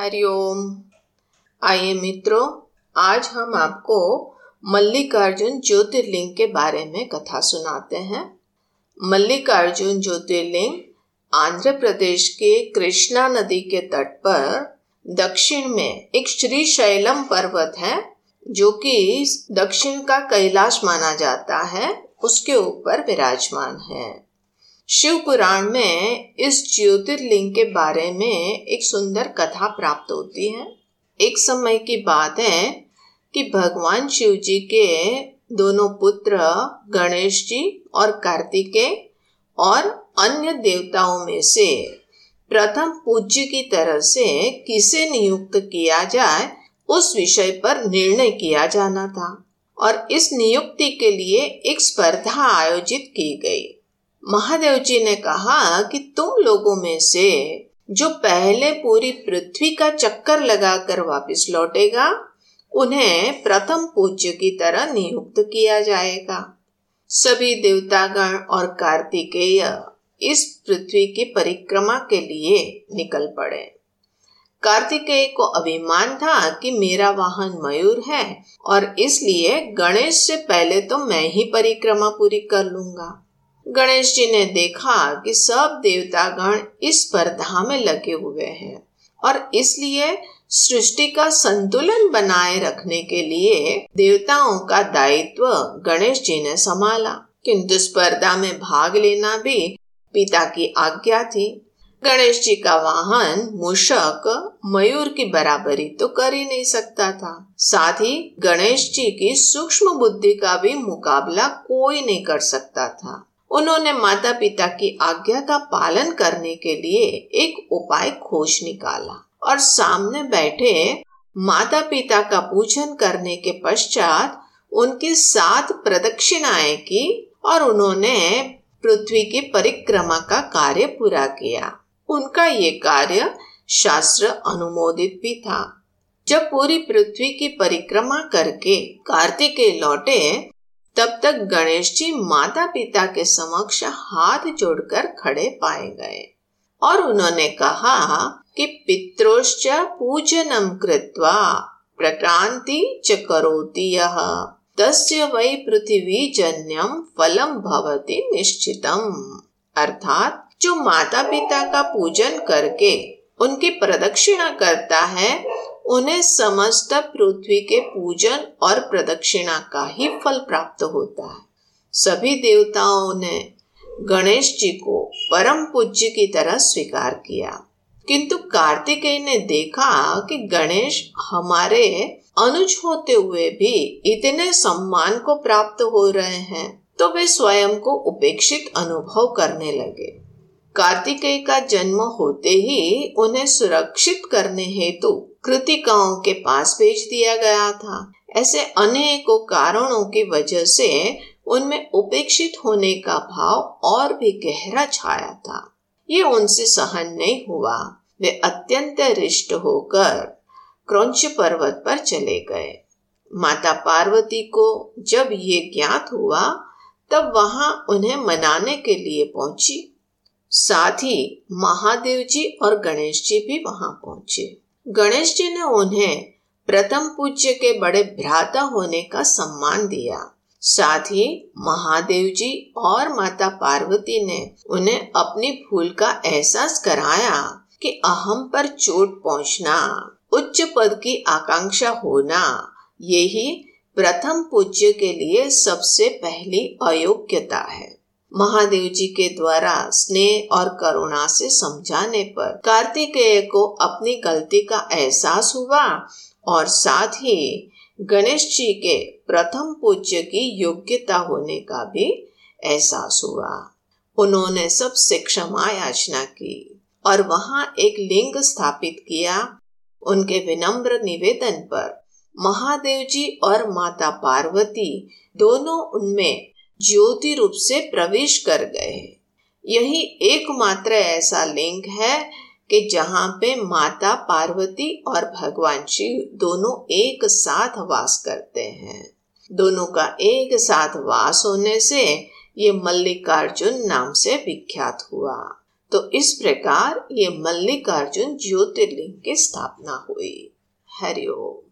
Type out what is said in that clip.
हरिओम आइए मित्रों, आज हम आपको मल्लिकार्जुन ज्योतिर्लिंग के बारे में कथा सुनाते हैं। मल्लिकार्जुन ज्योतिर्लिंग आंध्र प्रदेश के कृष्णा नदी के तट पर दक्षिण में एक श्री शैलम पर्वत है, जो कि दक्षिण का कैलाश माना जाता है, उसके ऊपर विराजमान है। शिव पुराण में इस ज्योतिर्लिंग के बारे में एक सुंदर कथा प्राप्त होती है। एक समय की बात है कि भगवान शिव जी के दोनों पुत्र गणेश जी और कार्तिकेय और अन्य देवताओं में से प्रथम पूज्य की तरह से किसे नियुक्त किया जाए, उस विषय पर निर्णय किया जाना था और इस नियुक्ति के लिए एक स्पर्धा आयोजित की गई। महादेव जी ने कहा कि तुम लोगों में से जो पहले पूरी पृथ्वी का चक्कर लगाकर वापस लौटेगा, उन्हें प्रथम पूज्य की तरह नियुक्त किया जाएगा। सभी देवतागण और कार्तिकेय इस पृथ्वी की परिक्रमा के लिए निकल पड़े। कार्तिकेय को अभिमान था कि मेरा वाहन मयूर है और इसलिए गणेश से पहले तो मैं ही परिक्रमा पूरी कर लूँगा। गणेश जी ने देखा कि सब देवतागण इस स्पर्धा में लगे हुए हैं और इसलिए सृष्टि का संतुलन बनाए रखने के लिए देवताओं का दायित्व गणेश जी ने संभाला। किंतु स्पर्धा में भाग लेना भी पिता की आज्ञा थी। गणेश जी का वाहन मूषक मयूर की बराबरी तो कर ही नहीं सकता था। साथ ही गणेश जी की सूक्ष्म बुद्धि का भी मुकाबला कोई नहीं कर सकता था। उन्होंने माता पिता की आज्ञा का पालन करने के लिए एक उपाय खोज निकाला और सामने बैठे माता पिता का पूजन करने के पश्चात उनके साथ प्रदक्षिणाएँ की और उन्होंने पृथ्वी की परिक्रमा का कार्य पूरा किया। उनका ये कार्य शास्त्र अनुमोदित भी था। जब पूरी पृथ्वी की परिक्रमा करके कार्तिकेय लौटे तब तक गणेश जी माता पिता के समक्ष हाथ जोड़कर खड़े पाए गए। और उन्होंने कहा कि पित्रोश्च पूजनम कृत्वा प्रक्रांति च करोति यह तस्य वै पृथ्वी जन्यम फलम भवति निश्चितम। अर्थात जो माता पिता का पूजन करके उनकी प्रदक्षिणा करता है, उन्हें समस्त पृथ्वी के पूजन और प्रदक्षिणा का ही फल प्राप्त होता है। सभी देवताओं ने गणेश जी को परम पूज्य की तरह स्वीकार किया। किंतु कार्तिकेय ने देखा कि गणेश हमारे अनुज होते हुए भी इतने सम्मान को प्राप्त हो रहे हैं तो वे स्वयं को उपेक्षित अनुभव करने लगे। कार्तिकेय का जन्म होते ही उन्हें सुरक्षित करने हेतु कृतिकाओं के पास भेज दिया गया था। ऐसे अनेकों कारणों की वजह से उनमें उपेक्षित होने का भाव और भी गहरा छाया था। ये उनसे सहन नहीं हुआ। वे अत्यंत रिष्ट होकर क्रौच पर्वत पर चले गए। माता पार्वती को जब ये ज्ञात हुआ, तब वहाँ उन्हें मनाने के लिए पहुँची। साथ ही महादेव जी और गणेश जी भी वहाँ पहुँचे। गणेश जी ने उन्हें प्रथम पूज्य के बड़े भ्राता होने का सम्मान दिया। साथ ही महादेव जी और माता पार्वती ने उन्हें अपनी भूल का एहसास कराया कि अहम पर चोट पहुँचना, उच्च पद की आकांक्षा होना, यही प्रथम पूज्य के लिए सबसे पहली अयोग्यता है। महादेव जी के द्वारा स्नेह और करुणा से समझाने पर कार्तिकेय को अपनी गलती का एहसास हुआ और साथ ही गणेश जी के प्रथम पूज्य की योग्यता होने का भी एहसास हुआ। उन्होंने सबसे क्षमा याचना की और वहाँ एक लिंग स्थापित किया। उनके विनम्र निवेदन पर महादेव जी और माता पार्वती दोनों उनमें ज्योति रूप से प्रवेश कर गए यही एकमात्र ऐसा लिंग है कि जहाँ पे माता, पार्वती और भगवान शिव दोनों एक साथ वास करते हैं। दोनों का एक साथ वास होने से ये मल्लिकार्जुन नाम से विख्यात हुआ। तो इस प्रकार ये मल्लिकार्जुन ज्योतिर्लिंग की स्थापना हुई। हरिओम।